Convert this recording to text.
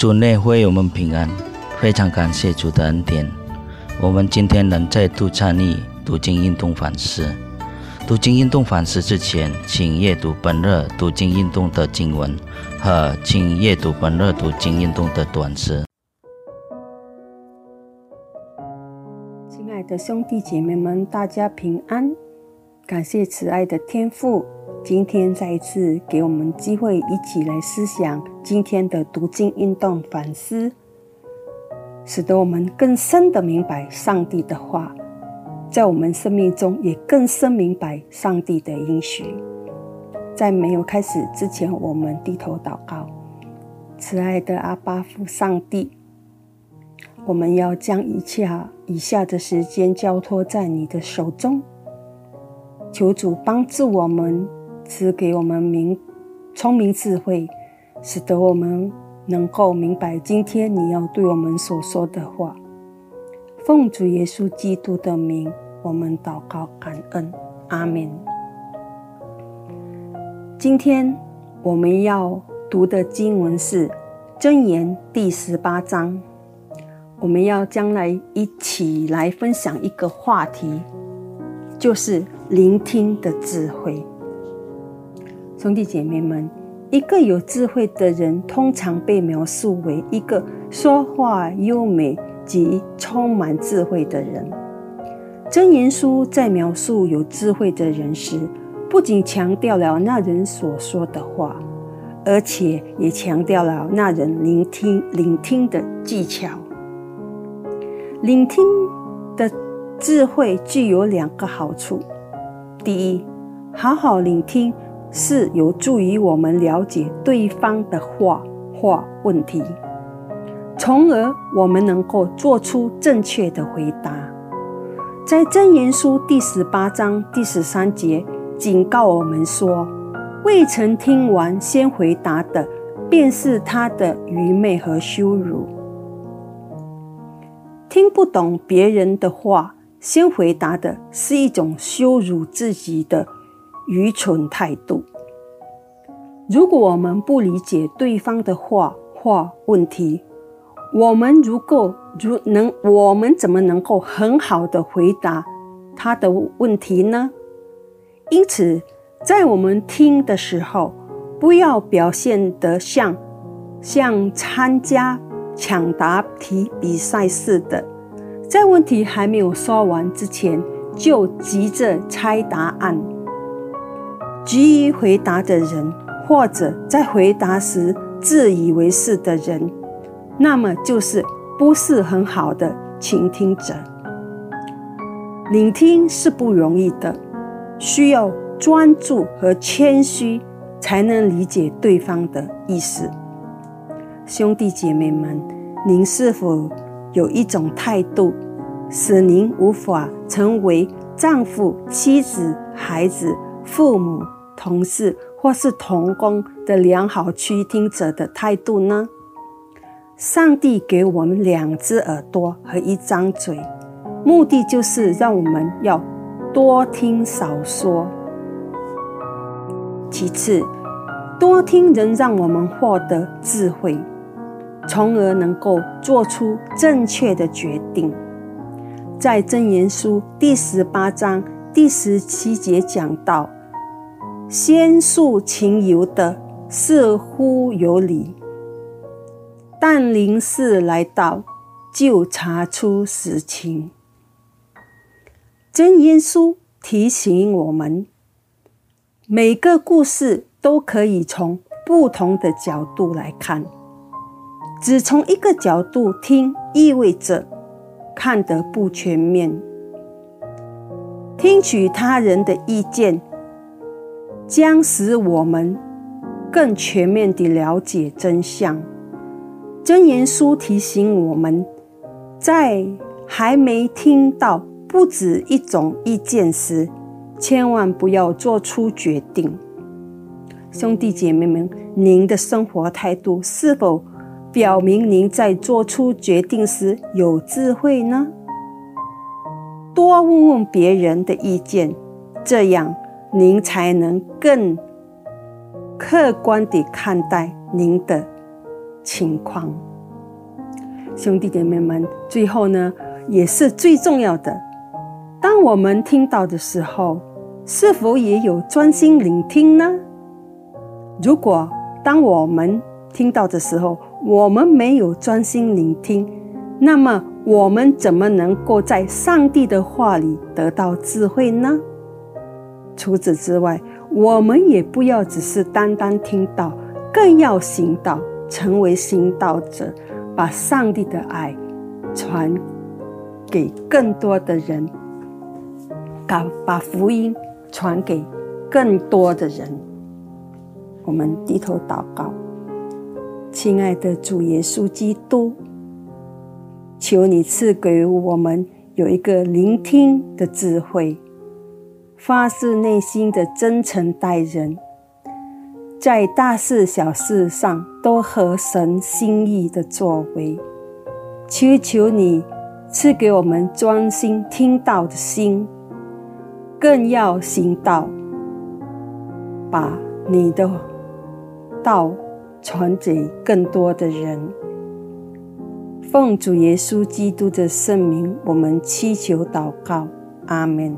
主内会我们平安，非常感谢主的恩典。我们今天能再度参与读经运动反思。读经运动反思之前，请阅读本日读经运动的经文和请阅读本日读经运动的短诗。亲爱的兄弟姐妹们，大家平安！感谢慈爱的天父。今天再一次给我们机会，一起来思想今天的读经运动反思，使得我们更深的明白上帝的话，在我们生命中也更深明白上帝的应许。在没有开始之前，我们低头祷告，慈爱的阿巴父上帝，我们要将一切以下的时间交托在你的手中，求主帮助我们。赐给我们明聪明智慧，使得我们能够明白今天你要对我们所说的话。奉主耶稣基督的名，我们祷告感恩，阿门。今天我们要读的经文是《箴言》第十八章。我们要将来一起来分享一个话题，就是聆听的智慧。兄弟姐妹们，一个有智慧的人，通常被描述为一个说话优美及充满智慧的人。真言书在描述有智慧的人时，不仅强调了那人所说的话，而且也强调了那人聆听聆听的技巧。聆听的智慧具有两个好处：第一，好好聆听。是有助于我们了解对方的话或问题，从而我们能够做出正确的回答。在真言书第十八章第十三节警告我们说：“未曾听完先回答的，便是他的愚昧和羞辱。”听不懂别人的话先回答的是一种羞辱自己的。愚蠢态度。如果我们不理解对方的话或问题，我们如果如能，我们怎么能够很好的回答他的问题呢？因此，在我们听的时候，不要表现得像像参加抢答题比赛似的，在问题还没有说完之前就急着猜答案。急于回答的人，或者在回答时自以为是的人，那么就是不是很好的倾听者。聆听是不容易的，需要专注和谦虚，才能理解对方的意思。兄弟姐妹们，您是否有一种态度，使您无法成为丈夫、妻子、孩子、父母？同事或是同工的良好倾听者的态度呢？上帝给我们两只耳朵和一张嘴，目的就是让我们要多听少说。其次，多听能让我们获得智慧，从而能够做出正确的决定。在箴言书第十八章第十七节讲到。先诉情由的似乎有理，但临事来到就查出实情。真言书提醒我们，每个故事都可以从不同的角度来看，只从一个角度听意味着看得不全面。听取他人的意见。将使我们更全面地了解真相。真言书提醒我们，在还没听到不止一种意见时，千万不要做出决定。兄弟姐妹们，您的生活态度是否表明您在做出决定时有智慧呢？多问问别人的意见，这样。您才能更客观地看待您的情况。兄弟姐妹们，最后呢，也是最重要的，当我们听到的时候，是否也有专心聆听呢？如果当我们听到的时候，我们没有专心聆听，那么我们怎么能够在上帝的话里得到智慧呢？除此之外，我们也不要只是单单听到，更要行道，成为行道者，把上帝的爱传给更多的人，把把福音传给更多的人。我们低头祷告，亲爱的主耶稣基督，求你赐给我们有一个聆听的智慧，发自内心的真诚待人，在大事小事上都合神心意的作为。求求你赐给我们专心听道的心，更要行道，把你的。道传给更多的人，奉主耶稣基督的圣名，我们祈求祷告，阿门。